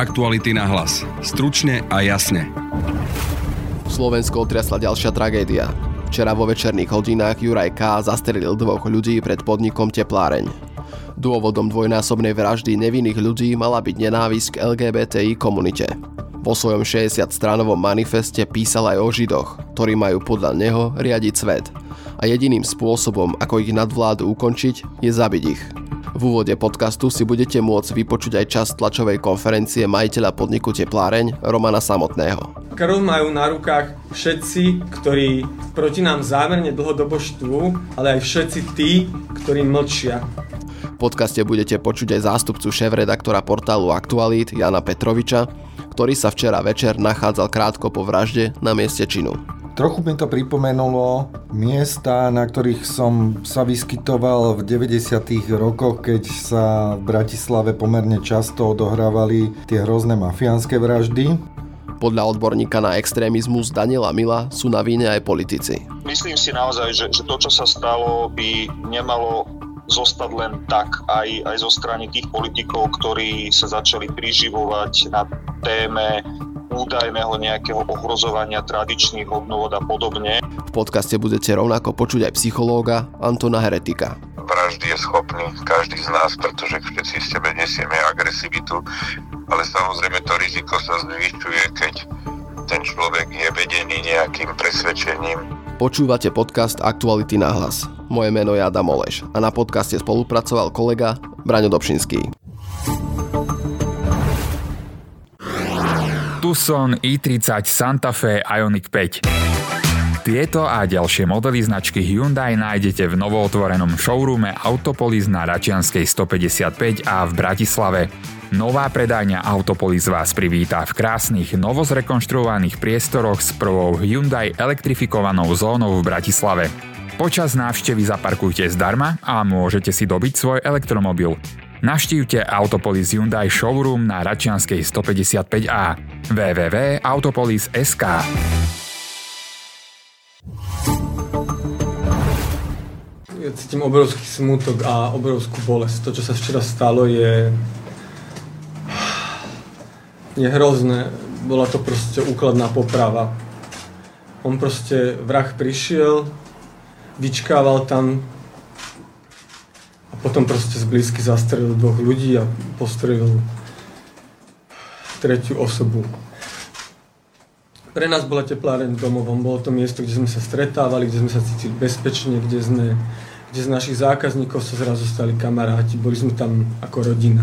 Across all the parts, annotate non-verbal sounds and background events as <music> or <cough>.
Aktuality na hlas. Stručne a jasne. Slovensko otriasla ďalšia tragédia. Včera vo večerných hodinách Juraj K. zastrelil dvoch ľudí pred podnikom Tepláreň. Dôvodom dvojnásobnej vraždy nevinných ľudí mala byť nenávisť k LGBTI komunite. Vo svojom 60-stránovom manifeste písal aj o Židoch, ktorí majú podľa neho riadiť svet. A jediným spôsobom, ako ich nadvládu ukončiť, je zabiť ich. V úvode podcastu si budete môcť vypočuť aj časť tlačovej konferencie majiteľa podniku Tepláreň Romana Samotného. Krv majú na rukách všetci, ktorí proti nám zámerne dlhodobo štvú, ale aj všetci tí, ktorí mlčia. V podcaste budete počuť aj zástupcu šéf-redaktora portálu Aktualit Jana Petroviča, ktorý sa včera večer nachádzal krátko po vražde na mieste činu. Trochu mi to pripomenulo miesta, na ktorých som sa vyskytoval v 90. rokoch, keď sa v Bratislave pomerne často odohrávali tie hrozné mafiánske vraždy. Podľa odborníka na extrémizmus Daniela Mila sú na víne aj politici. Myslím si naozaj, že, že to, čo sa stalo, by nemalo zostať len tak aj, aj zo strany tých politikov, ktorí sa začali priživovať na téme údajného nejakého ohrozovania tradičných hodnôt a podobne. V podcaste budete rovnako počuť aj psychológa Antona Heretika. Vraždy je schopný každý z nás, pretože všetci z tebe nesieme agresivitu, ale samozrejme to riziko sa zvyšuje, keď ten človek je vedený nejakým presvedčením. Počúvate podcast Aktuality na hlas. Moje meno je Adam Oleš a na podcaste spolupracoval kolega Braňo Dobšinský. Tucson, i30, Santa Fe, Ioniq 5. Tieto a ďalšie modely značky Hyundai nájdete v novootvorenom showroome Autopolis na Račianskej 155 a v Bratislave. Nová predajňa Autopolis vás privítá v krásnych, novozrekonštruovaných priestoroch s prvou Hyundai elektrifikovanou zónou v Bratislave. Počas návštevy zaparkujte zdarma a môžete si dobiť svoj elektromobil. Navštívte Autopolis Hyundai Showroom na Račianskej 155A www.autopolis.sk Ja cítim obrovský smutok a obrovskú bolesť. To, čo sa včera stalo, je... je hrozné. Bola to proste úkladná poprava. On proste, vrah prišiel, vyčkával tam, potom proste blízky zastrelil dvoch ľudí a postrelil tretiu osobu. Pre nás bola tepláreň domovom, bolo to miesto, kde sme sa stretávali, kde sme sa cítili bezpečne, kde, sme, kde z našich zákazníkov sa zrazu stali kamaráti, boli sme tam ako rodina.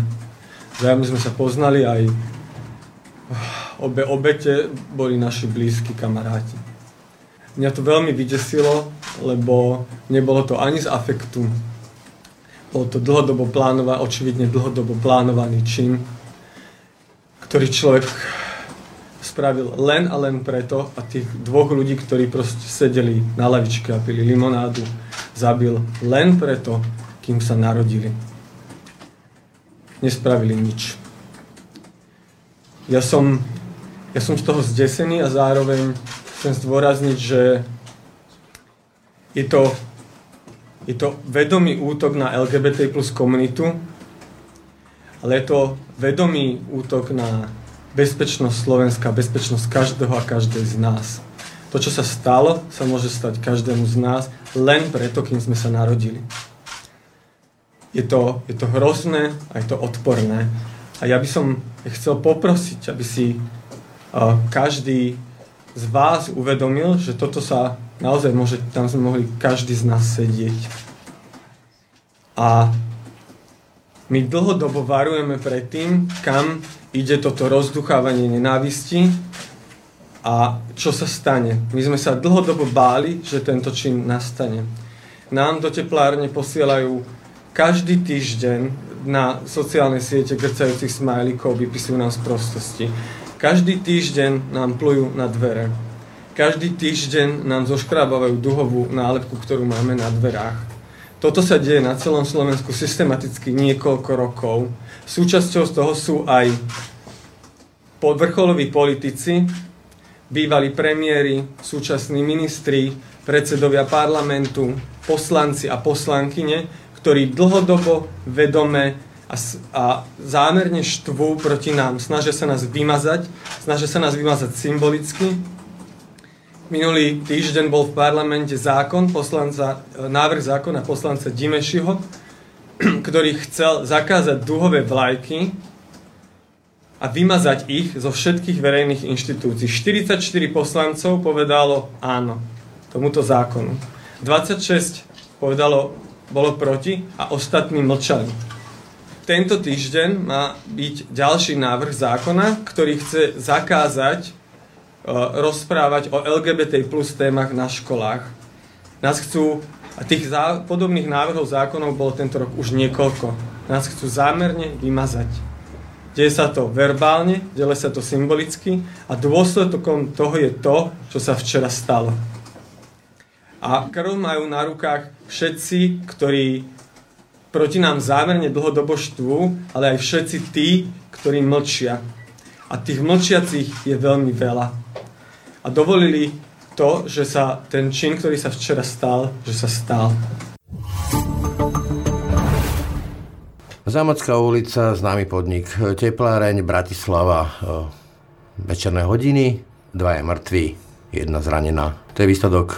Vzájomne sme sa poznali aj obe obete boli naši blízki kamaráti. Mňa to veľmi vydesilo, lebo nebolo to ani z afektu, bol to dlhodobo plánovaný, očividne dlhodobo plánovaný čin, ktorý človek spravil len a len preto a tých dvoch ľudí, ktorí proste sedeli na lavičke a pili limonádu, zabil len preto, kým sa narodili. Nespravili nič. Ja som, ja som z toho zdesený a zároveň chcem zdôrazniť, že je to je to vedomý útok na LGBT plus komunitu, ale je to vedomý útok na bezpečnosť Slovenska, bezpečnosť každého a každej z nás. To, čo sa stalo, sa môže stať každému z nás len preto, kým sme sa narodili. Je to, je to hrozné a je to odporné. A ja by som chcel poprosiť, aby si uh, každý z vás uvedomil, že toto sa naozaj môže, tam sme mohli každý z nás sedieť. A my dlhodobo varujeme pred tým, kam ide toto rozduchávanie nenávisti a čo sa stane. My sme sa dlhodobo báli, že tento čin nastane. Nám do teplárne posielajú každý týždeň na sociálne siete grcajúcich smajlíkov, vypisujú nám z prostosti. Každý týždeň nám plujú na dvere každý týždeň nám zoškrábavajú duhovú nálepku, ktorú máme na dverách. Toto sa deje na celom Slovensku systematicky niekoľko rokov. Súčasťou z toho sú aj podvrcholoví politici, bývalí premiéry, súčasní ministri, predsedovia parlamentu, poslanci a poslankyne, ktorí dlhodobo vedome a, a zámerne štvú proti nám. Snažia sa nás vymazať, snažia sa nás vymazať symbolicky. Minulý týždeň bol v parlamente zákon poslanca, návrh zákona poslanca Dimešiho, <clears throat> ktorý chcel zakázať duhové vlajky a vymazať ich zo všetkých verejných inštitúcií. 44 poslancov povedalo áno tomuto zákonu. 26 povedalo, bolo proti a ostatní mlčali tento týždeň má byť ďalší návrh zákona, ktorý chce zakázať uh, rozprávať o LGBT plus témach na školách. Nás chcú, a tých zá, podobných návrhov zákonov bolo tento rok už niekoľko, nás chcú zámerne vymazať. Deje sa to verbálne, deje sa to symbolicky a dôsledkom toho je to, čo sa včera stalo. A krv majú na rukách všetci, ktorí proti nám zámerne dlhodobo štvú, ale aj všetci tí, ktorí mlčia. A tých mlčiacich je veľmi veľa. A dovolili to, že sa ten čin, ktorý sa včera stal, že sa stal. Zámocká ulica, známy podnik, tepláreň, Bratislava, večerné hodiny, dva je mŕtvi, jedna zranená. To je výsledok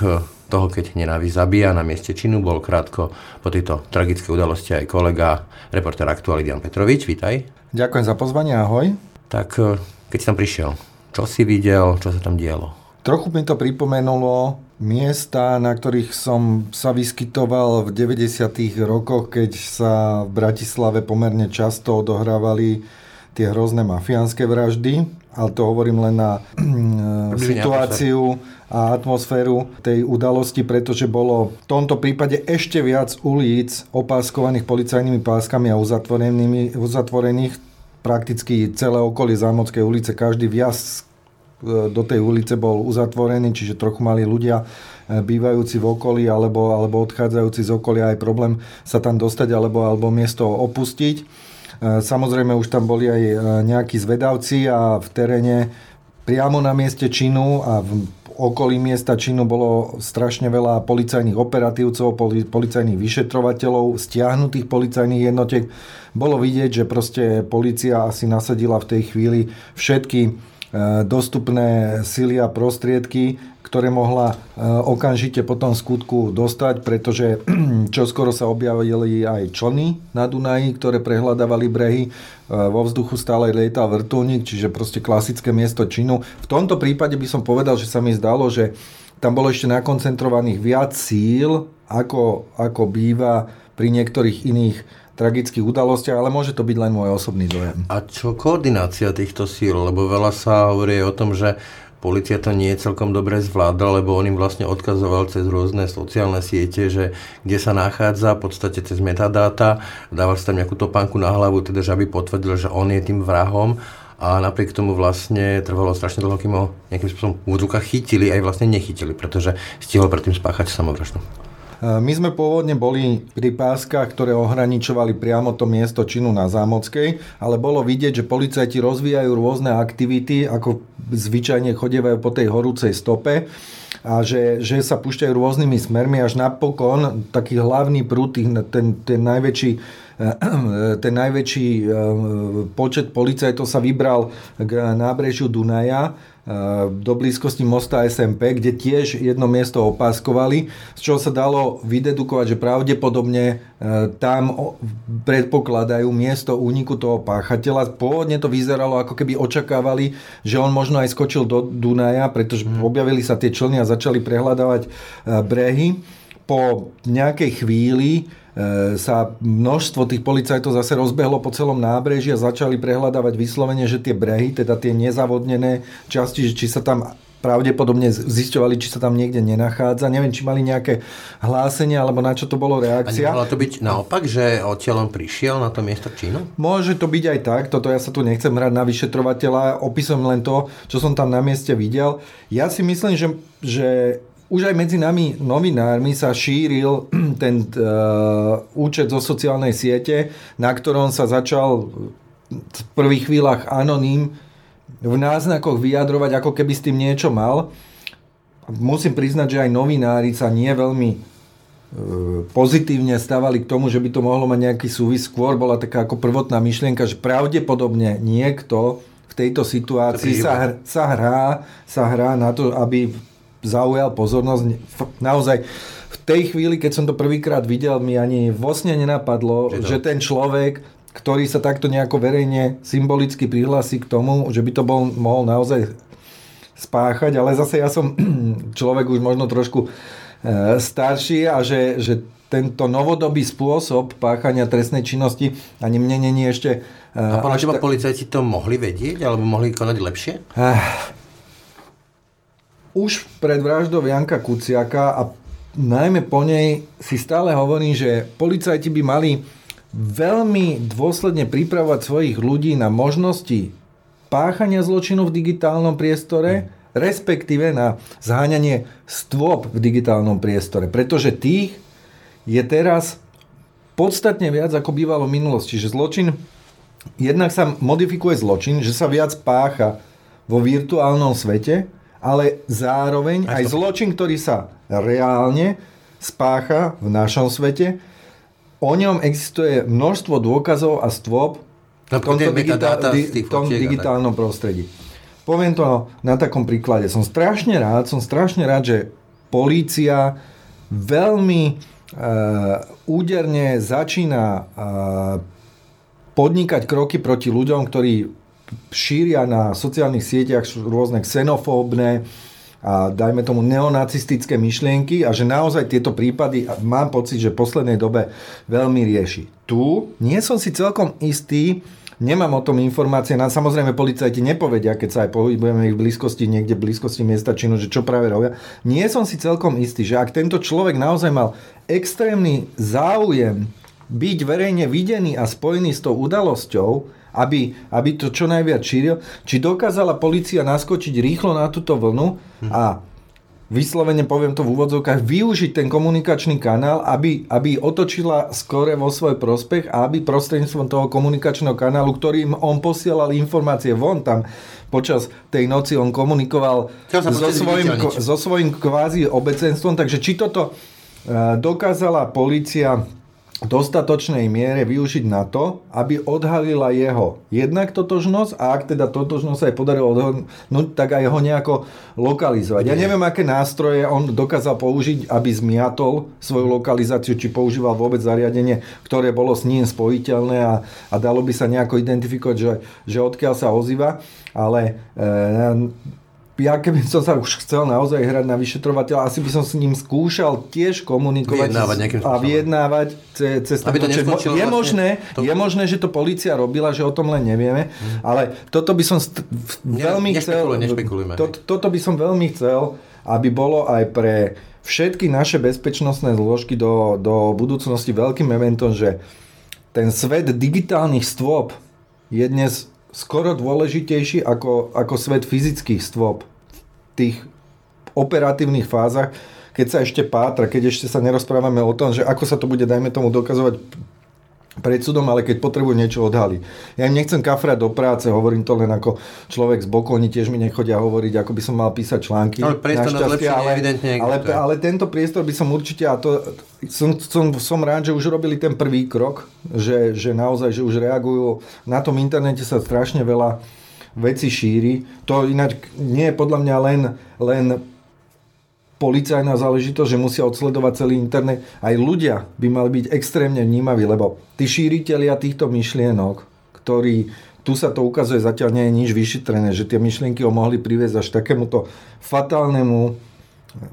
toho, keď nenávisť zabíja. Na mieste činu bol krátko po tejto tragické udalosti aj kolega, reporter Aktuality Jan Petrovič. Vítaj. Ďakujem za pozvanie, ahoj. Tak e, keď si tam prišiel, čo si videl, čo sa tam dialo? Trochu mi to pripomenulo miesta, na ktorých som sa vyskytoval v 90. rokoch, keď sa v Bratislave pomerne často odohrávali tie hrozné mafiánske vraždy, ale to hovorím len na <clears throat> situáciu a atmosféru tej udalosti, pretože bolo v tomto prípade ešte viac ulic opáskovaných policajnými páskami a uzatvorenými, uzatvorených prakticky celé okolie Zámodskej ulice, každý viac e, do tej ulice bol uzatvorený, čiže trochu mali ľudia e, bývajúci v okolí alebo, alebo odchádzajúci z okolia aj problém sa tam dostať alebo, alebo miesto opustiť. E, samozrejme už tam boli aj nejakí zvedavci a v teréne priamo na mieste činu a v okolí miesta činu bolo strašne veľa policajných operatívcov, policajných vyšetrovateľov, stiahnutých policajných jednotiek. Bolo vidieť, že proste policia asi nasadila v tej chvíli všetky e, dostupné sily a prostriedky, ktoré mohla e, okamžite po tom skutku dostať, pretože <clears throat> čoskoro sa objavili aj člny na Dunaji, ktoré prehľadávali brehy. E, vo vzduchu stále lietal vrtulník, čiže proste klasické miesto činu. V tomto prípade by som povedal, že sa mi zdalo, že tam bolo ešte nakoncentrovaných viac síl, ako, ako býva pri niektorých iných tragických udalostiach, ale môže to byť len môj osobný dojem. A čo koordinácia týchto síl? Lebo veľa sa hovorí o tom, že policia to nie celkom dobre zvládla, lebo on im vlastne odkazoval cez rôzne sociálne siete, že kde sa nachádza, v podstate cez metadáta, dával si tam nejakú topánku na hlavu, teda že aby potvrdil, že on je tým vrahom a napriek tomu vlastne trvalo strašne dlho, kým ho nejakým spôsobom v chytili, aj vlastne nechytili, pretože stihol predtým spáchať samovraždu. My sme pôvodne boli pri páskach, ktoré ohraničovali priamo to miesto činu na Zámockej, ale bolo vidieť, že policajti rozvíjajú rôzne aktivity, ako zvyčajne chodievajú po tej horúcej stope a že, že sa púšťajú rôznymi smermi, až napokon taký hlavný prúd, ten, ten najväčší ten najväčší eh, počet policajtov sa vybral k nábrežiu Dunaja do blízkosti mosta SMP, kde tiež jedno miesto opáskovali, z čoho sa dalo vydedukovať, že pravdepodobne e, tam predpokladajú miesto úniku toho páchateľa. Pôvodne to vyzeralo, ako keby očakávali, že on možno aj skočil do Dunaja, pretože mhm. objavili sa tie člny a začali prehľadávať e, brehy. Po nejakej chvíli sa množstvo tých policajtov zase rozbehlo po celom nábreží a začali prehľadávať vyslovene, že tie brehy, teda tie nezavodnené časti, či sa tam pravdepodobne zisťovali, či sa tam niekde nenachádza. Neviem, či mali nejaké hlásenie, alebo na čo to bolo reakcia. A nemohlo to byť naopak, že odtiaľ on prišiel na to miesto činu? Môže to byť aj tak, toto ja sa tu nechcem hrať na vyšetrovateľa, opisujem len to, čo som tam na mieste videl. Ja si myslím, že, že už aj medzi nami novinármi sa šíril <clears throat> ten uh, účet zo sociálnej siete, na ktorom sa začal v prvých chvíľach anoním v náznakoch vyjadrovať, ako keby s tým niečo mal. Musím priznať, že aj novinári sa nie veľmi pozitívne stávali k tomu, že by to mohlo mať nejaký súvis. Skôr bola taká ako prvotná myšlienka, že pravdepodobne niekto v tejto situácii sa, hr, sa, hrá, sa hrá na to, aby zaujal pozornosť. Naozaj v tej chvíli, keď som to prvýkrát videl, mi ani vo sne nenapadlo, že, že ten človek, ktorý sa takto nejako verejne symbolicky prihlási k tomu, že by to bol, mohol naozaj spáchať, ale zase ja som <clears throat> človek už možno trošku E, starší a že, že tento novodobý spôsob páchania trestnej činnosti ani mne není ešte... E, a podľa teba ta... policajti to mohli vedieť alebo mohli konať lepšie? Už pred vraždou Janka Kuciaka a najmä po nej si stále hovorím, že policajti by mali veľmi dôsledne pripravovať svojich ľudí na možnosti páchania zločinu v digitálnom priestore, respektíve na zháňanie stôp v digitálnom priestore. Pretože tých je teraz podstatne viac, ako bývalo v minulosti. Že zločin, jednak sa modifikuje zločin, že sa viac pácha vo virtuálnom svete, ale zároveň aj zločin, ktorý sa reálne spácha v našom svete, o ňom existuje množstvo dôkazov a stôp v tomto, digitál, di, tom digitálnom prostredí. Poviem to na takom príklade. Som strašne rád, som strašne rád, že polícia veľmi e, úderne začína e, podnikať kroky proti ľuďom, ktorí šíria na sociálnych sieťach rôzne xenofóbne a dajme tomu neonacistické myšlienky a že naozaj tieto prípady mám pocit, že v poslednej dobe veľmi rieši. Tu nie som si celkom istý, Nemám o tom informácie, na samozrejme policajti nepovedia, keď sa aj pohybujeme v blízkosti, niekde v blízkosti miesta činu, že čo práve robia. Nie som si celkom istý, že ak tento človek naozaj mal extrémny záujem byť verejne videný a spojený s tou udalosťou, aby, aby to čo najviac šíril, či dokázala policia naskočiť rýchlo na túto vlnu a vyslovene poviem to v úvodzovkách, využiť ten komunikačný kanál, aby, aby otočila skore vo svoj prospech a aby prostredníctvom toho komunikačného kanálu, ktorým on posielal informácie von tam, počas tej noci on komunikoval so svojím, so svojím kvázi obecenstvom, takže či toto eh, dokázala policia dostatočnej miere využiť na to, aby odhalila jeho jednak totožnosť a ak teda totožnosť sa aj podarilo odhalnúť, tak aj ho nejako lokalizovať. Ja neviem, aké nástroje on dokázal použiť, aby zmiatol svoju lokalizáciu, či používal vôbec zariadenie, ktoré bolo s ním spojiteľné a, a dalo by sa nejako identifikovať, že, že odkiaľ sa ozýva, ale e, ja keby som sa už chcel naozaj hrať na vyšetrovateľa, asi by som s ním skúšal tiež komunikovať vyjednávať a vyjednávať cez Aby to je, vlastne, možné, to... je možné, že to policia robila, že o tom len nevieme, hmm. ale toto by som st- veľmi ne, chcel... To, toto by som veľmi chcel, aby bolo aj pre všetky naše bezpečnostné zložky do, do budúcnosti veľkým mementom, že ten svet digitálnych stôp je dnes skoro dôležitejší ako, ako svet fyzických stôp tých operatívnych fázach, keď sa ešte pátra, keď ešte sa nerozprávame o tom, že ako sa to bude, dajme tomu, dokazovať pred súdom, ale keď potrebujú niečo odhaliť. Ja im nechcem kafrať do práce, hovorím to len ako človek z boku, oni tiež mi nechodia hovoriť, ako by som mal písať články. Ale priestor na ale, evidentne ale, ale tento priestor by som určite, a to som, som, som rád, že už robili ten prvý krok, že, že naozaj, že už reagujú. Na tom internete sa strašne veľa veci šíri. To ináč nie je podľa mňa len, len policajná záležitosť, že musia odsledovať celý internet. Aj ľudia by mali byť extrémne vnímaví, lebo tí šíriteľia týchto myšlienok, ktorí tu sa to ukazuje, zatiaľ nie je nič vyšetrené, že tie myšlienky ho mohli priviesť až takémuto fatálnemu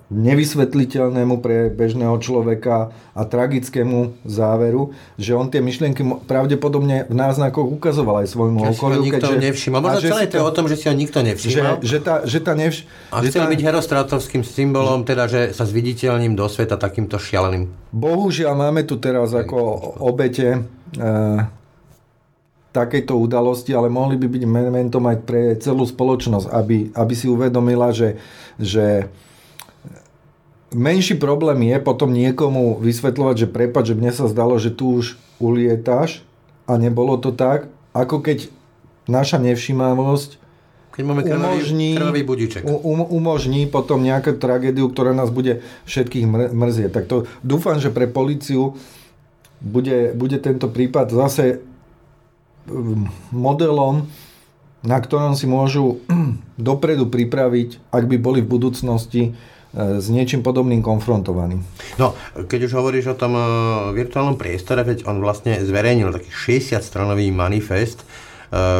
nevysvetliteľnému pre bežného človeka a tragickému záveru, že on tie myšlienky pravdepodobne v náznakoch ukazoval aj svojmu ja okoliu. Ho nikto nevšimol. Možno celé to je o tom, že si ho nikto nevšimol. Že, že tá, že tá nevš... A že chcel tá... byť herostratovským symbolom, teda, že sa zviditeľním do sveta takýmto šialeným. Bohužiaľ máme tu teraz ako obete e, takejto udalosti, ale mohli by byť momentom aj pre celú spoločnosť, aby, aby si uvedomila, že, že menší problém je potom niekomu vysvetľovať, že prepad, že mne sa zdalo, že tu už ulietáš a nebolo to tak, ako keď naša nevšímavosť Keď máme krvavý, umožní, krvavý budiček. Um, umožní potom nejakú tragédiu, ktorá nás bude všetkých mr- mrzieť. Tak to dúfam, že pre policiu bude, bude tento prípad zase um, modelom, na ktorom si môžu <clears throat> dopredu pripraviť, ak by boli v budúcnosti s niečím podobným konfrontovaní. No, keď už hovoríš o tom e, virtuálnom priestore, veď on vlastne zverejnil taký 60-stranový manifest,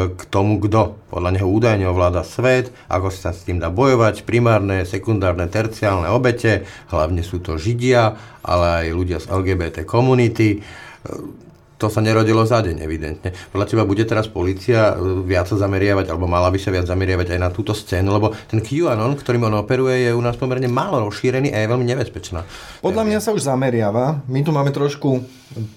k tomu, kto podľa neho údajne ovláda svet, ako sa s tým dá bojovať, primárne, sekundárne, terciálne obete, hlavne sú to Židia, ale aj ľudia z LGBT komunity. To sa nerodilo za deň, evidentne. Podľa teba bude teraz policia viac sa zameriavať, alebo mala by sa viac zameriavať aj na túto scénu, lebo ten QAnon, ktorým on operuje, je u nás pomerne málo rozšírený a je veľmi nebezpečná. Podľa mňa sa už zameriava. My tu máme trošku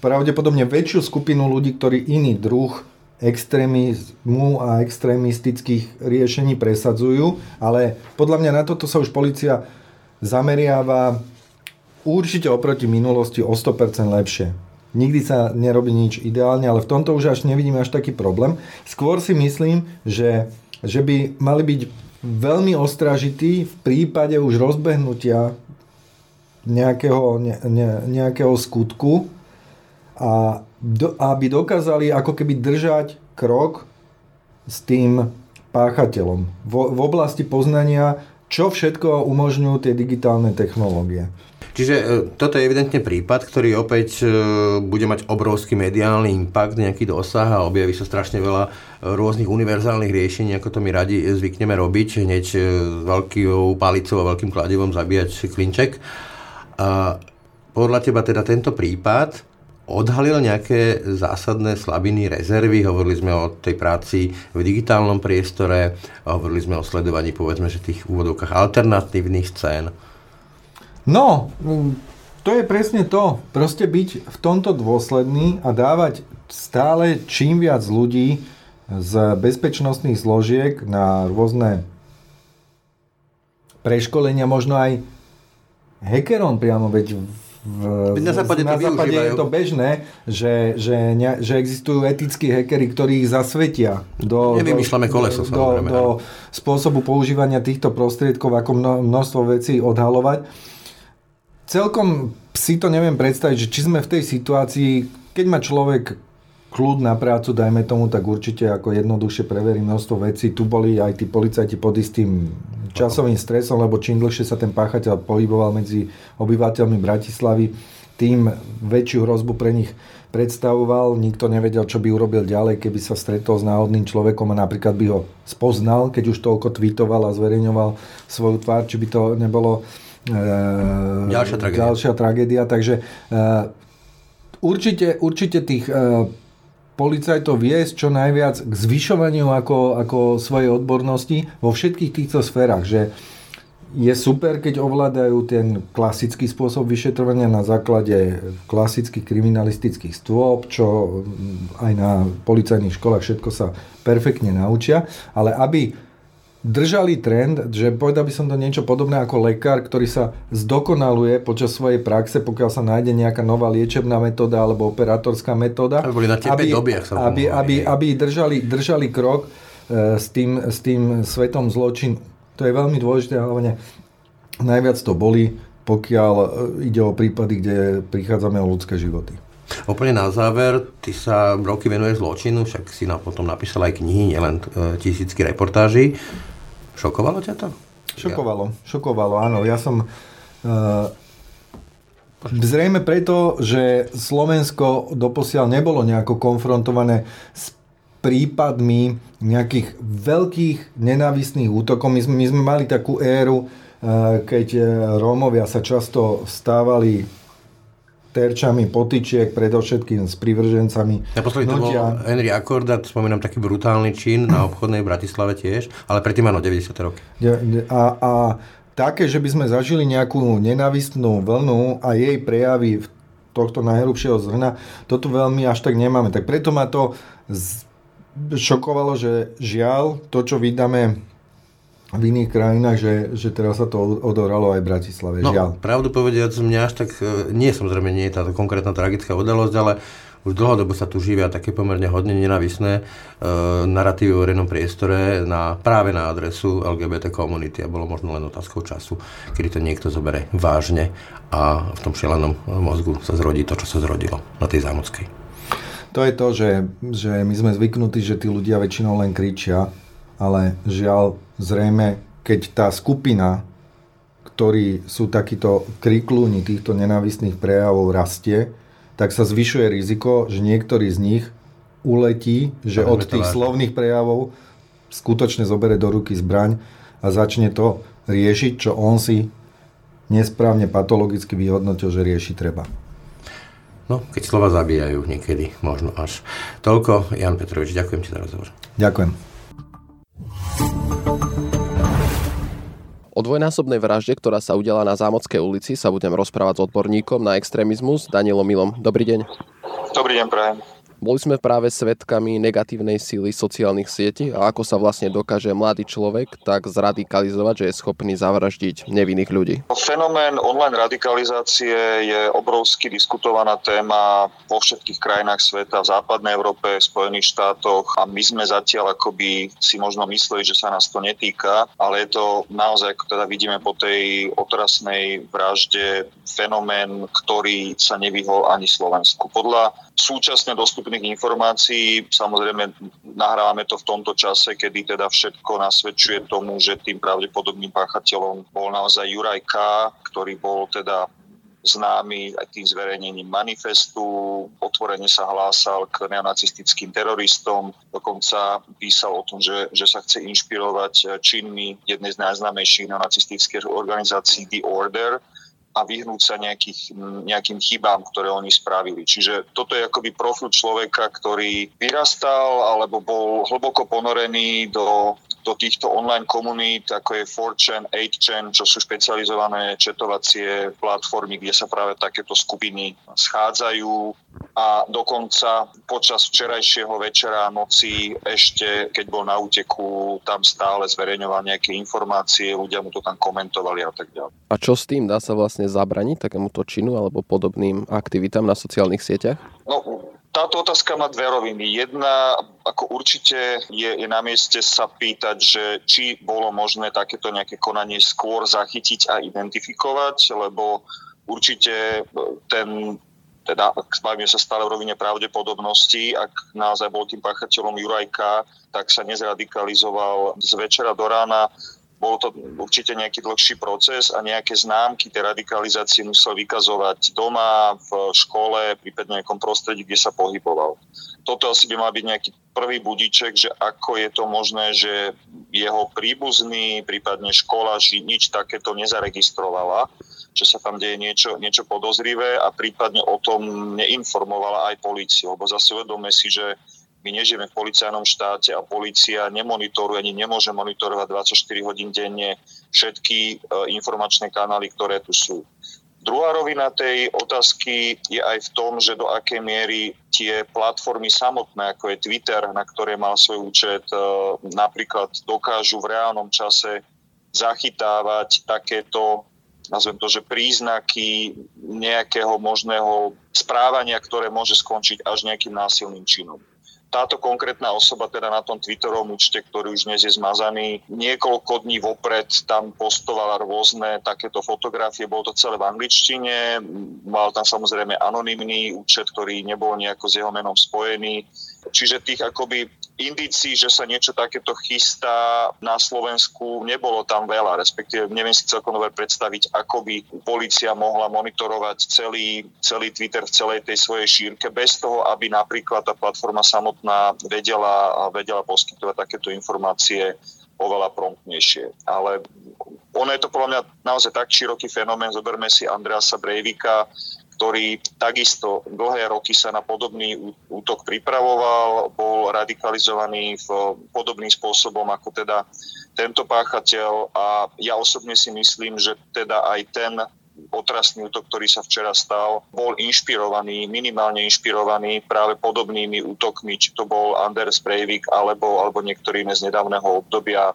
pravdepodobne väčšiu skupinu ľudí, ktorí iný druh extrémizmu a extrémistických riešení presadzujú, ale podľa mňa na toto sa už policia zameriava určite oproti minulosti o 100% lepšie. Nikdy sa nerobí nič ideálne, ale v tomto už až nevidím až taký problém. Skôr si myslím, že, že by mali byť veľmi ostražití v prípade už rozbehnutia nejakého, ne, ne, nejakého skutku a do, aby dokázali ako keby držať krok s tým páchateľom v, v oblasti poznania, čo všetko umožňujú tie digitálne technológie. Čiže e, toto je evidentne prípad, ktorý opäť e, bude mať obrovský mediálny impact, nejaký dosah a objaví sa strašne veľa e, rôznych univerzálnych riešení, ako to my radi zvykneme robiť, hneď s veľkou palicou a veľkým kladivom zabíjať klinček. A podľa teba teda tento prípad odhalil nejaké zásadné slabiny rezervy. Hovorili sme o tej práci v digitálnom priestore, hovorili sme o sledovaní povedzme, že tých úvodovkách alternatívnych scén. No, to je presne to. Proste byť v tomto dôsledný a dávať stále čím viac ľudí z bezpečnostných zložiek na rôzne preškolenia, možno aj hackerom priamo, veď v, na západe, na západe je to bežné, že, že, ne, že existujú etickí hackery, ktorí ich zasvetia do, Nevymýšľame koleso, do, do spôsobu používania týchto prostriedkov, ako množstvo vecí odhalovať. Celkom si to neviem predstaviť, že či sme v tej situácii, keď má človek kľud na prácu, dajme tomu, tak určite ako jednoduchšie preverí množstvo vecí. Tu boli aj tí policajti pod istým časovým stresom, lebo čím dlhšie sa ten páchateľ pohyboval medzi obyvateľmi Bratislavy, tým väčšiu hrozbu pre nich predstavoval. Nikto nevedel, čo by urobil ďalej, keby sa stretol s náhodným človekom a napríklad by ho spoznal, keď už toľko tweetoval a zverejňoval svoju tvár, či by to nebolo ďalšia tragédia. Ďalšia tragédia. Takže e, určite, určite tých e, policajtov viesť čo najviac k zvyšovaniu ako, ako svojej odbornosti vo všetkých týchto sférach, že je super, keď ovládajú ten klasický spôsob vyšetrovania na základe klasických kriminalistických stôp, čo aj na policajných školách všetko sa perfektne naučia, ale aby držali trend, že povedal by som to niečo podobné ako lekár, ktorý sa zdokonaluje počas svojej praxe, pokiaľ sa nájde nejaká nová liečebná metóda alebo operátorská metóda. Aby boli na aby, dobiach, aby, aby, aby držali, držali krok e, s, tým, s tým svetom zločin. To je veľmi dôležité, hlavne najviac to boli, pokiaľ e, ide o prípady, kde prichádzame o ľudské životy. Úplne na záver, ty sa roky venuješ zločinu, však si na, potom napísal aj knihy, nielen e, tisícky reportáží. Šokovalo ťa to? Šokovalo, šokovalo, áno. Ja som... Uh, zrejme preto, že Slovensko doposiaľ nebolo nejako konfrontované s prípadmi nejakých veľkých nenávistných útokov. My sme, my sme mali takú éru, uh, keď e, Rómovia sa často stávali terčami potičiek, predovšetkým s privržencami Naposledy to bol Henry Akordat, spomínam taký brutálny čin na obchodnej v Bratislave tiež, ale predtým áno, 90. roky. A, a také, že by sme zažili nejakú nenavistnú vlnu a jej prejavy tohto najhrubšieho zhrna, toto veľmi až tak nemáme. Tak preto ma to šokovalo, že žiaľ, to, čo vydáme v iných krajinách, že, že teraz sa to odohralo aj v Bratislave. No, žiaľ. pravdu povediac, mňa až tak, e, nie samozrejme, nie je táto konkrétna tragická udalosť, ale už dlhodobo sa tu živia také pomerne hodne nenavisné e, narratívy v verejnom priestore na, práve na adresu LGBT komunity a bolo možno len otázkou času, kedy to niekto zobere vážne a v tom šialenom mozgu sa zrodí to, čo sa zrodilo na tej zámockej. To je to, že, že my sme zvyknutí, že tí ľudia väčšinou len kričia, ale žiaľ, zrejme, keď tá skupina ktorí sú takíto kriklúni týchto nenávistných prejavov rastie, tak sa zvyšuje riziko, že niektorý z nich uletí, že od tých slovných prejavov skutočne zobere do ruky zbraň a začne to riešiť, čo on si nesprávne patologicky vyhodnotil, že rieši treba. No, keď slova zabíjajú niekedy, možno až. Toľko, Jan Petrovič, ďakujem ti za rozhovor. Ďakujem. O dvojnásobnej vražde, ktorá sa udela na Zámodskej ulici, sa budem rozprávať s odborníkom na extrémizmus Danielom Milom. Dobrý deň. Dobrý deň, prajem. Boli sme práve svedkami negatívnej síly sociálnych sietí a ako sa vlastne dokáže mladý človek tak zradikalizovať, že je schopný zavraždiť nevinných ľudí. Fenomén online radikalizácie je obrovsky diskutovaná téma vo všetkých krajinách sveta, v západnej Európe, v Spojených štátoch a my sme zatiaľ akoby si možno mysleli, že sa nás to netýka, ale je to naozaj, ako teda vidíme po tej otrasnej vražde, fenomén, ktorý sa nevyhol ani Slovensku. Podľa súčasne dostupných informácií, samozrejme nahrávame to v tomto čase, kedy teda všetko nasvedčuje tomu, že tým pravdepodobným páchateľom bol naozaj Juraj K., ktorý bol teda známy aj tým zverejnením manifestu, otvorene sa hlásal k neonacistickým teroristom, dokonca písal o tom, že, že sa chce inšpirovať činmi jednej z najznámejších neonacistických organizácií The Order, a vyhnúť sa nejakých, nejakým chybám, ktoré oni spravili. Čiže toto je akoby profil človeka, ktorý vyrastal alebo bol hlboko ponorený do do týchto online komunít, ako je 4chan, 8chan, čo sú špecializované četovacie platformy, kde sa práve takéto skupiny schádzajú a dokonca počas včerajšieho večera noci ešte, keď bol na úteku, tam stále zverejňoval nejaké informácie, ľudia mu to tam komentovali a tak ďalej. A čo s tým? Dá sa vlastne zabraniť takémuto činu alebo podobným aktivitám na sociálnych sieťach? No, táto otázka má dve roviny. Jedna, ako určite je, je na mieste sa pýtať, že či bolo možné takéto nejaké konanie skôr zachytiť a identifikovať, lebo určite ten teda bavíme sa stále v rovine pravdepodobnosti, ak naozaj bol tým páchateľom Jurajka, tak sa nezradikalizoval z večera do rána bol to určite nejaký dlhší proces a nejaké známky tej radikalizácie musel vykazovať doma, v škole, prípadne nejakom prostredí, kde sa pohyboval. Toto asi by mal byť nejaký prvý budíček, že ako je to možné, že jeho príbuzný, prípadne škola ži, nič takéto nezaregistrovala, že sa tam deje niečo, niečo podozrivé a prípadne o tom neinformovala aj políciu. Lebo zase uvedome si, že my nežijeme v policajnom štáte a policia nemonitoruje ani nemôže monitorovať 24 hodín denne všetky e, informačné kanály, ktoré tu sú. Druhá rovina tej otázky je aj v tom, že do akej miery tie platformy samotné, ako je Twitter, na ktoré mal svoj účet, e, napríklad dokážu v reálnom čase zachytávať takéto nazvem to, že príznaky nejakého možného správania, ktoré môže skončiť až nejakým násilným činom. Táto konkrétna osoba teda na tom Twitterovom účte, ktorý už dnes je zmazaný, niekoľko dní vopred tam postovala rôzne takéto fotografie, bolo to celé v angličtine, mal tam samozrejme anonymný účet, ktorý nebol nejako s jeho menom spojený. Čiže tých akoby indícií, že sa niečo takéto chystá na Slovensku, nebolo tam veľa, respektíve neviem si celkom dobre predstaviť, ako by policia mohla monitorovať celý, celý Twitter v celej tej svojej šírke, bez toho, aby napríklad tá platforma samotná vedela, vedela poskytovať takéto informácie oveľa promptnejšie. Ale ono je to podľa mňa naozaj tak široký fenomén. Zoberme si Andreasa Breivika, ktorý takisto dlhé roky sa na podobný útok pripravoval, bol radikalizovaný v podobným spôsobom ako teda tento páchateľ. A ja osobne si myslím, že teda aj ten otrasný útok, ktorý sa včera stal, bol inšpirovaný, minimálne inšpirovaný práve podobnými útokmi, či to bol Anders Breivik alebo, alebo niektorý z nedávneho obdobia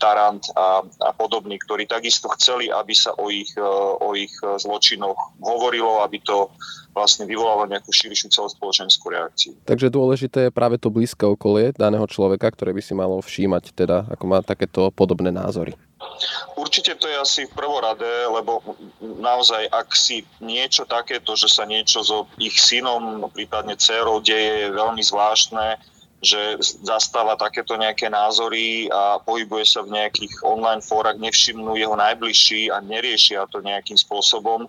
Tarant a, a podobní, ktorí takisto chceli, aby sa o ich, e, o ich zločinoch hovorilo, aby to vlastne vyvolalo nejakú širšiu celospoločenskú reakciu. Takže dôležité je práve to blízke okolie daného človeka, ktoré by si malo všímať, teda ako má takéto podobné názory. Určite to je asi prvoradé, lebo naozaj, ak si niečo takéto, že sa niečo so ich synom, prípadne dcerou deje, je veľmi zvláštne, že zastáva takéto nejaké názory a pohybuje sa v nejakých online fórach, nevšimnú jeho najbližší a neriešia to nejakým spôsobom,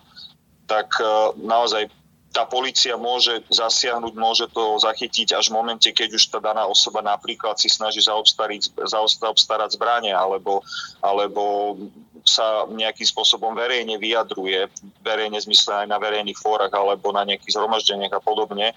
tak e, naozaj tá policia môže zasiahnuť, môže to zachytiť až v momente, keď už tá daná osoba napríklad si snaží zaobstarať, zaobstarať zbranie alebo, alebo sa nejakým spôsobom verejne vyjadruje, verejne zmysle aj na verejných fórach alebo na nejakých zhromaždeniach a podobne.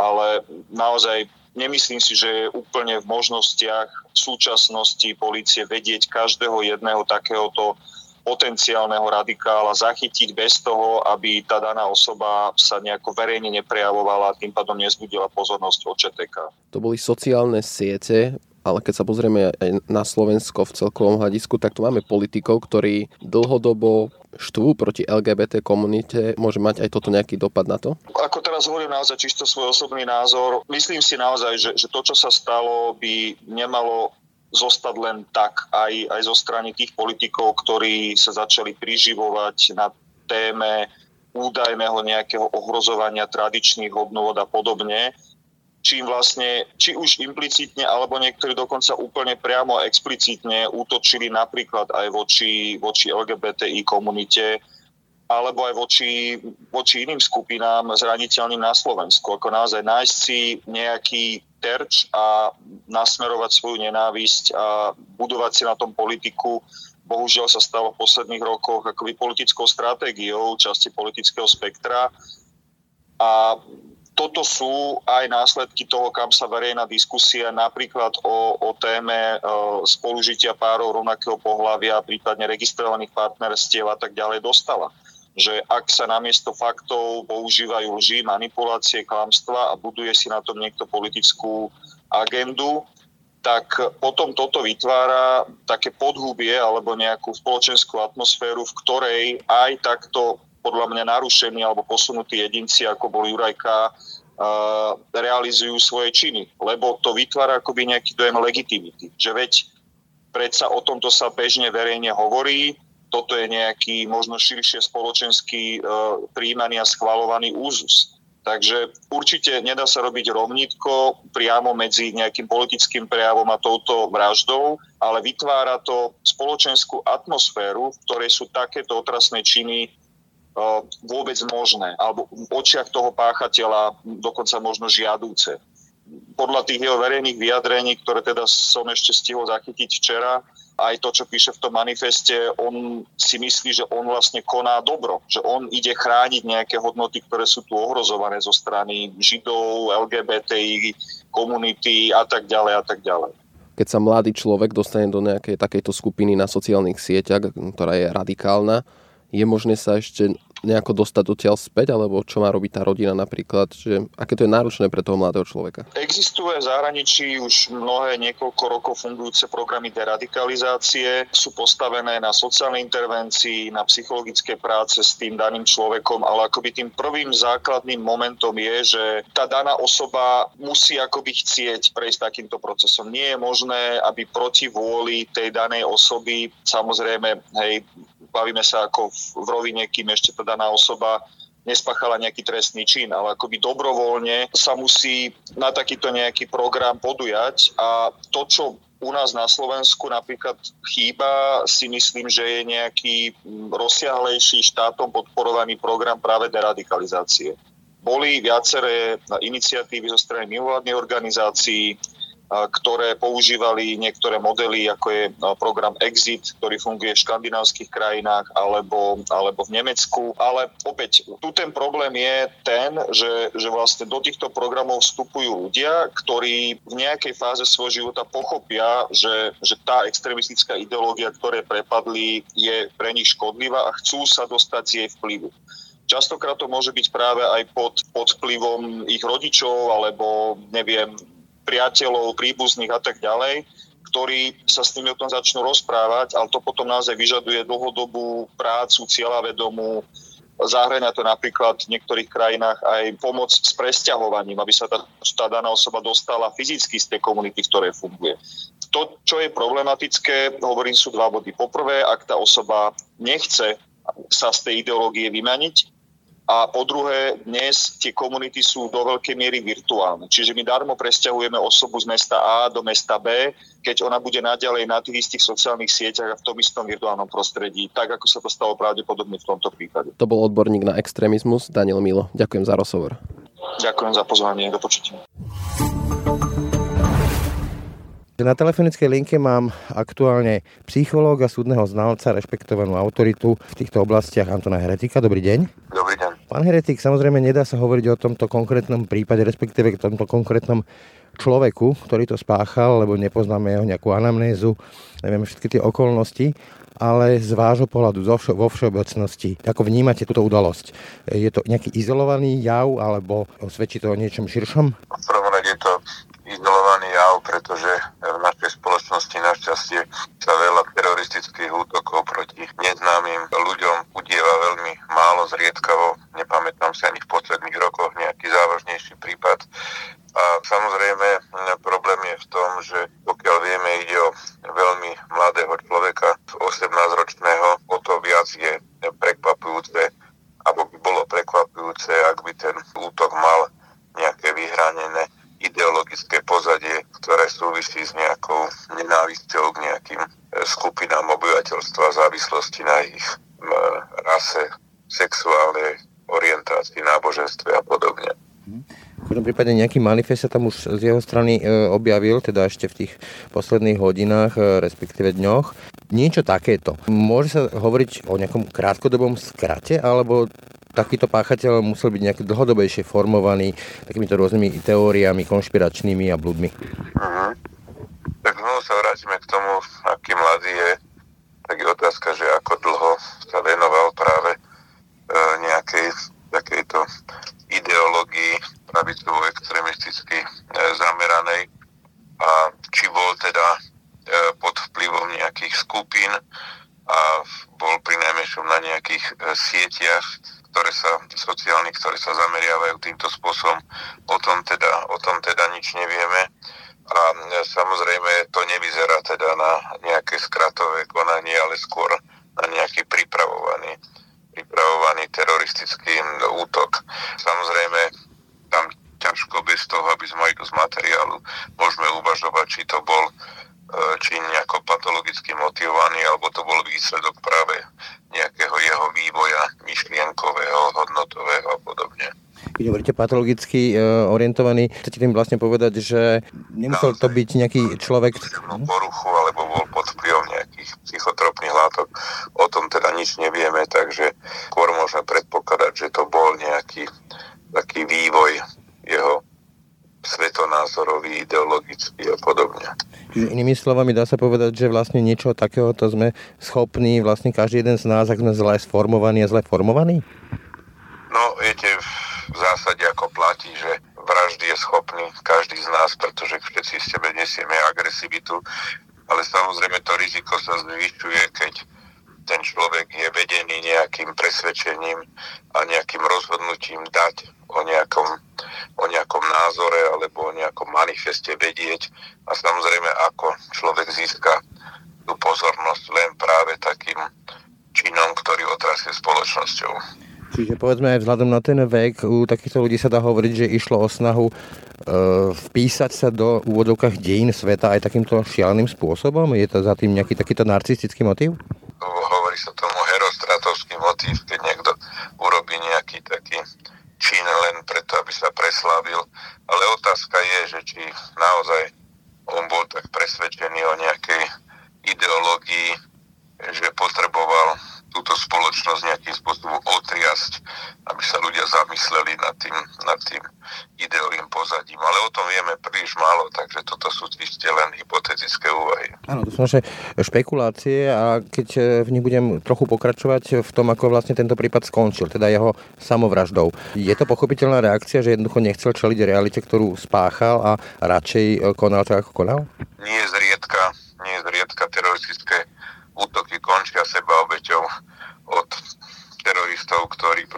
Ale naozaj nemyslím si, že je úplne v možnostiach súčasnosti policie vedieť každého jedného takéhoto potenciálneho radikála zachytiť bez toho, aby tá daná osoba sa nejako verejne neprejavovala a tým pádom nezbudila pozornosť OČTK. To boli sociálne siete, ale keď sa pozrieme aj na Slovensko v celkovom hľadisku, tak tu máme politikov, ktorí dlhodobo štvú proti LGBT komunite. Môže mať aj toto nejaký dopad na to? Ako teraz hovorím naozaj čisto svoj osobný názor, myslím si naozaj, že, že to, čo sa stalo, by nemalo zostať len tak aj, aj zo strany tých politikov, ktorí sa začali priživovať na téme údajného nejakého ohrozovania tradičných hodnôt a podobne, čím vlastne, či už implicitne, alebo niektorí dokonca úplne priamo explicitne útočili napríklad aj voči, voči LGBTI komunite, alebo aj voči, voči iným skupinám zraniteľným na Slovensku. Ako naozaj nájsť si nejaký terč a nasmerovať svoju nenávisť a budovať si na tom politiku. Bohužiaľ sa stalo v posledných rokoch akoby politickou stratégiou časti politického spektra. A toto sú aj následky toho, kam sa verejná diskusia napríklad o, o téme e, spolužitia párov rovnakého pohľavia, prípadne registrovaných partnerstiev a tak ďalej dostala. Že ak sa namiesto faktov používajú lži, manipulácie, klamstva a buduje si na tom niekto politickú agendu, tak potom toto vytvára také podhubie alebo nejakú spoločenskú atmosféru, v ktorej aj takto podľa mňa narušení alebo posunutí jedinci, ako bol Jurajka, realizujú svoje činy. Lebo to vytvára akoby nejaký dojem legitimity. Že veď predsa o tomto sa bežne verejne hovorí, toto je nejaký možno širšie spoločenský e, príjmaný a schvalovaný úzus. Takže určite nedá sa robiť rovnitko priamo medzi nejakým politickým prejavom a touto vraždou, ale vytvára to spoločenskú atmosféru, v ktorej sú takéto otrasné činy vôbec možné, alebo v očiach toho páchateľa dokonca možno žiadúce. Podľa tých jeho verejných vyjadrení, ktoré teda som ešte stihol zachytiť včera, aj to, čo píše v tom manifeste, on si myslí, že on vlastne koná dobro, že on ide chrániť nejaké hodnoty, ktoré sú tu ohrozované zo strany Židov, LGBTI, komunity a tak ďalej a tak ďalej. Keď sa mladý človek dostane do nejakej takejto skupiny na sociálnych sieťach, ktorá je radikálna, je možné sa ešte nejako dostať odtiaľ späť, alebo čo má robiť tá rodina napríklad, že aké to je náročné pre toho mladého človeka? Existuje v zahraničí už mnohé niekoľko rokov fungujúce programy deradikalizácie, sú postavené na sociálnej intervencii, na psychologické práce s tým daným človekom, ale akoby tým prvým základným momentom je, že tá daná osoba musí akoby chcieť prejsť takýmto procesom. Nie je možné, aby proti vôli tej danej osoby, samozrejme, hej, bavíme sa ako v rovine, kým ešte tá daná osoba nespáchala nejaký trestný čin, ale akoby dobrovoľne sa musí na takýto nejaký program podujať a to, čo u nás na Slovensku napríklad chýba, si myslím, že je nejaký rozsiahlejší štátom podporovaný program práve deradikalizácie. Boli viaceré iniciatívy zo strany mimovládnych organizácií, ktoré používali niektoré modely, ako je program Exit, ktorý funguje v škandinávskych krajinách alebo, alebo v Nemecku. Ale opäť, tu ten problém je ten, že, že vlastne do týchto programov vstupujú ľudia, ktorí v nejakej fáze svojho života pochopia, že, že tá extremistická ideológia, ktoré prepadli, je pre nich škodlivá a chcú sa dostať z jej vplyvu. Častokrát to môže byť práve aj pod, pod vplyvom ich rodičov alebo neviem, priateľov, príbuzných a tak ďalej, ktorí sa s nimi o tom začnú rozprávať, ale to potom naozaj vyžaduje dlhodobú prácu, cieľavedomú, Zahrania to napríklad v niektorých krajinách aj pomoc s presťahovaním, aby sa tá, tá daná osoba dostala fyzicky z tej komunity, v ktorej funguje. To, čo je problematické, hovorím, sú dva body. Poprvé, ak tá osoba nechce sa z tej ideológie vymaniť, a po druhé, dnes tie komunity sú do veľkej miery virtuálne. Čiže my darmo presťahujeme osobu z mesta A do mesta B, keď ona bude naďalej na tých istých sociálnych sieťach a v tom istom virtuálnom prostredí, tak ako sa to stalo pravdepodobne v tomto prípade. To bol odborník na extrémizmus Daniel Milo. Ďakujem za rozhovor. Ďakujem za pozvanie, do počutia. Na telefonickej linke mám aktuálne psychológa, súdneho znalca, rešpektovanú autoritu v týchto oblastiach Antona Heretika. Dobrý deň. Dobrý deň. Pán Heretik, samozrejme nedá sa hovoriť o tomto konkrétnom prípade, respektíve o tomto konkrétnom človeku, ktorý to spáchal, lebo nepoznáme jeho nejakú anamnézu, nevieme všetky tie okolnosti, ale z vášho pohľadu vo všeobecnosti, ako vnímate túto udalosť? Je to nejaký izolovaný jav, alebo svedčí to o niečom širšom? V prvom rade je to izolovaný jav, pretože v našej spoločnosti našťastie sa veľa teroristických útokov proti neznámym ľuďom udieva veľmi málo zriedkavo. Nepamätám si ani v posledných rokoch nejaký závažnejší prípad. A samozrejme problém je v tom, že pokiaľ vieme, ide o veľmi mladého človeka, 18-ročného, o to viac je prekvapujúce, alebo by bolo prekvapujúce, ak by ten útok mal nejaké vyhranené ideologické pozadie, ktoré súvisí s nejakou nenávisťou k nejakým e, skupinám obyvateľstva v závislosti na ich rase, sexuálnej orientácii, náboženstve a podobne. V každom prípade nejaký manifest sa tam už z jeho strany e, objavil, teda ešte v tých posledných hodinách, e, respektíve dňoch. Niečo takéto. Môže sa hovoriť o nejakom krátkodobom skrate, alebo takýto páchateľ musel byť nejak dlhodobejšie formovaný takýmito rôznymi teóriami, konšpiračnými a blúdmi. Uh-huh. Tak znovu sa vrátime k tomu, aký mladý je. Tak je otázka, že ako dlho sa venoval práve e, nejakej takejto ideológii pravicovo extremisticky e, zameranej a či bol teda e, pod vplyvom nejakých skupín a bol pri najmenšom na nejakých e, sieťach ktoré sa, sociálnych, ktoré sa zameriavajú týmto spôsobom. O tom teda, o tom teda nič nevieme. A e, samozrejme to nevyzerá teda na nejaké skratové konanie, ale skôr na nejaký pripravovaný, pripravovaný teroristický útok. Samozrejme tam ťažko bez toho, aby sme mali z materiálu, môžeme uvažovať, či to bol E, či nejako patologicky motivovaný, alebo to bol výsledok práve nejakého jeho vývoja myšlienkového, hodnotového a podobne. Keď hovoríte patologicky e, orientovaný, chcete tým vlastne povedať, že nemusel to byť nejaký človek... poruchu, alebo bol pod vplyvom nejakých psychotropných látok. O tom teda nič nevieme, takže skôr môžeme predpokladať, že to bol nejaký taký vývoj jeho svetonázorový, ideologický a podobne. Čiže inými slovami dá sa povedať, že vlastne niečo takéhoto sme schopní, vlastne každý jeden z nás, ak sme zle sformovaní a zle formovaní? No, viete, v zásade ako platí, že vraždy je schopný každý z nás, pretože všetci z tebe nesieme agresivitu, ale samozrejme to riziko sa zvyšuje, keď ten človek je vedený nejakým presvedčením a nejakým rozhodnutím dať o nejakom, o nejakom názore alebo o nejakom manifeste vedieť a samozrejme ako človek získa tú pozornosť len práve takým činom, ktorý otrasie spoločnosťou. Čiže povedzme aj vzhľadom na ten vek, u takýchto ľudí sa dá hovoriť, že išlo o snahu e, vpísať sa do úvodovkách dejín sveta aj takýmto šialeným spôsobom? Je to za tým nejaký takýto narcistický motív? Hovorí sa tomu herostratovský motív, keď niekto urobí nejaký taký čin len preto, aby sa preslávil. Ale otázka je, že či naozaj on bol tak presvedčený o nejakej ideológii, že potreboval túto spoločnosť nejakým spôsobom otriasť, aby sa ľudia zamysleli nad tým, nad tým ideovým pozadím. Ale o tom vieme príliš málo, takže toto sú čiste len hypotetické úvahy. Áno, to sú naše špekulácie a keď e, v nich budem trochu pokračovať v tom, ako vlastne tento prípad skončil, teda jeho samovraždou. Je to pochopiteľná reakcia, že jednoducho nechcel čeliť realite, ktorú spáchal a radšej e, konal tak, ako konal? Nie zriedka, nie zriedka teroristické útoky končia seba obeťou od teroristov, ktorí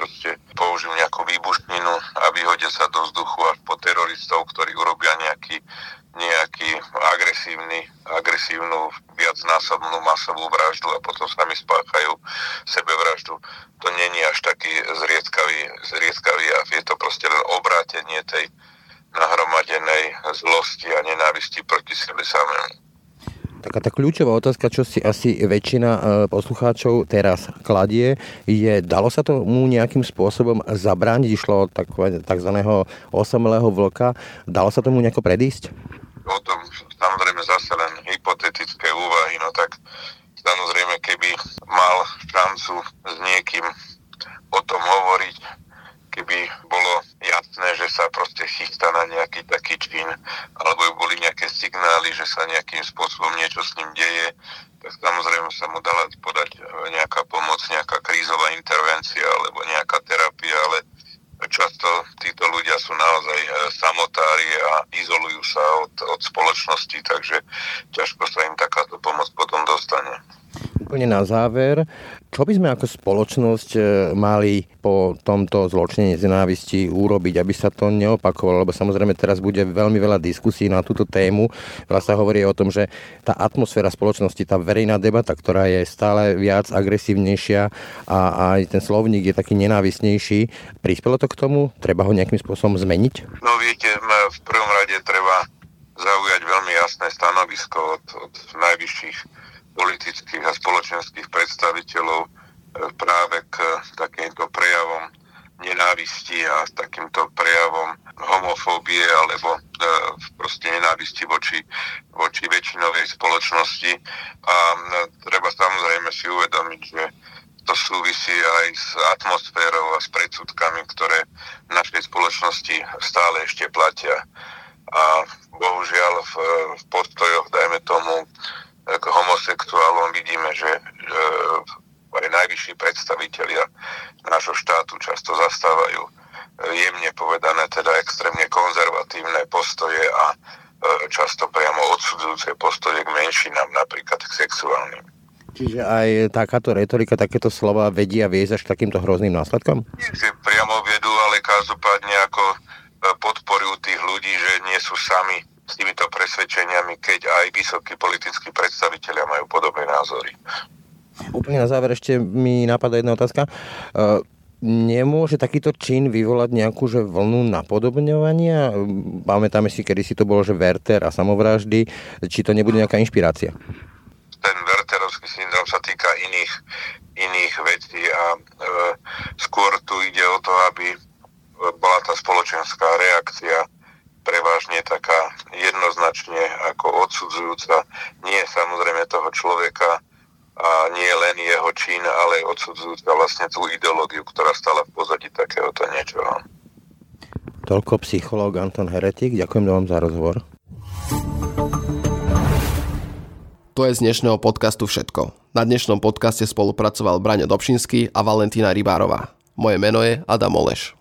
agresívnu viacnásobnú masovú vraždu a potom sami spáchajú sebevraždu. To není až taký zriedkavý, zriedkavý jav. Je to proste len obrátenie tej nahromadenej zlosti a nenávisti proti sebe samému. Taká tá kľúčová otázka, čo si asi väčšina e, poslucháčov teraz kladie, je, dalo sa tomu nejakým spôsobom zabrániť, išlo od tzv. osamelého vlka, dalo sa tomu nejako predísť? O tom samozrejme zase len hypotetické úvahy, no tak samozrejme, keby mal šancu s niekým o tom hovoriť, keby bolo jasné, že sa proste chystá na nejaký taký čin, alebo by boli nejaké signály, že sa nejakým spôsobom niečo s ním deje, tak samozrejme sa mu dala podať nejaká pomoc, nejaká krízová intervencia alebo nejaká terapia, ale často títo ľudia sú naozaj e, samotári a izolujú sa od, od spoločnosti, takže ťažko sa im takáto pomoc potom dostane. Úplne na záver, čo by sme ako spoločnosť e, mali po tomto zločine z nenávisti urobiť, aby sa to neopakovalo, lebo samozrejme teraz bude veľmi veľa diskusí na túto tému. Veľa sa hovorí o tom, že tá atmosféra spoločnosti, tá verejná debata, ktorá je stále viac agresívnejšia a aj ten slovník je taký nenávisnejší, prispelo to k tomu? Treba ho nejakým spôsobom zmeniť? No viete, v prvom rade treba zaujať veľmi jasné stanovisko od, od najvyšších politických a spoločenských predstaviteľov e, práve k takýmto prejavom nenávisti a takýmto prejavom homofóbie alebo e, proste nenávisti voči, voči väčšinovej spoločnosti. A e, treba samozrejme si uvedomiť, že to súvisí aj s atmosférou a s predsudkami, ktoré v našej spoločnosti stále ešte platia. A bohužiaľ v, v postojoch, dajme tomu, k homosexuálom vidíme, že aj najvyšší predstavitelia nášho štátu často zastávajú e, jemne povedané, teda extrémne konzervatívne postoje a e, často priamo odsudzujúce postoje k menšinám, napríklad k sexuálnym. Čiže aj takáto retorika, takéto slova vedia viesť až k takýmto hrozným následkom? Nie si priamo vedú, ale každopádne ako podporujú tých ľudí, že nie sú sami s týmito presvedčeniami, keď aj vysokí politickí predstavitelia majú podobné názory. Úplne na záver ešte mi napadá jedna otázka. E, nemôže takýto čin vyvolať nejakú že vlnu napodobňovania? Pamätáme si, kedy si to bolo, že Werther a samovraždy. Či to nebude nejaká inšpirácia? Ten Werterovský syndrom sa týka iných, iných vecí a e, skôr tu ide o to, aby bola tá spoločenská reakcia prevažne taká jednoznačne ako odsudzujúca nie samozrejme toho človeka a nie len jeho čin, ale odsudzujúca vlastne tú ideológiu, ktorá stala v pozadí takéhoto niečoho. Toľko psychológ Anton Heretik. Ďakujem vám za rozhovor. To je z dnešného podcastu všetko. Na dnešnom podcaste spolupracoval Braňo Dobšinský a Valentína Rybárová. Moje meno je Adam Oleš.